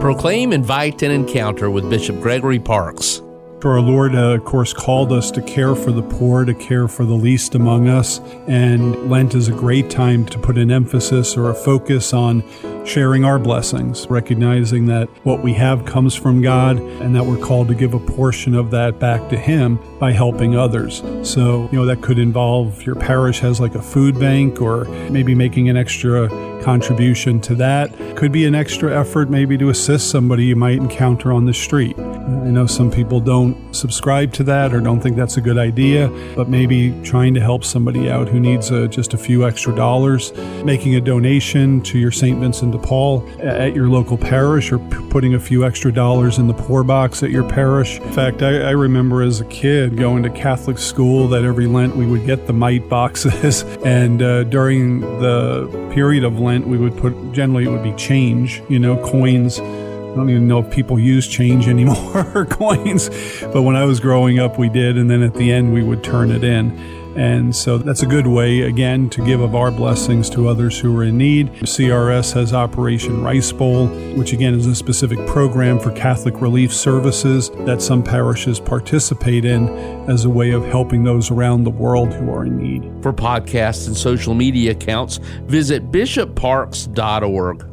Proclaim, invite, and encounter with Bishop Gregory Parkes. Our Lord, uh, of course, called us to care for the poor, to care for the least among us. And Lent is a great time to put an emphasis or a focus on sharing our blessings, recognizing that what we have comes from God and that we're called to give a portion of that back to Him by helping others. So, you know, that could involve your parish has like a food bank or maybe making an extra contribution to that. Could be an extra effort maybe to assist somebody you might encounter on the street. I know some people don't subscribe to that or don't think that's a good idea, but maybe trying to help somebody out who needs uh, just a few extra dollars, making a donation to your St. Vincent Paul at your local parish or p- putting a few extra dollars in the poor box at your parish. In fact, I, I remember as a kid going to Catholic school that every Lent we would get the mite boxes, and uh, during the period of Lent, we would put generally it would be change, you know, coins. I don't even know if people use change anymore or coins, but when I was growing up, we did, and then at the end, we would turn it in. And so that's a good way, again, to give of our blessings to others who are in need. CRS has Operation Rice Bowl, which again is a specific program for Catholic relief services that some parishes participate in as a way of helping those around the world who are in need. For podcasts and social media accounts, visit bishopparkes.org.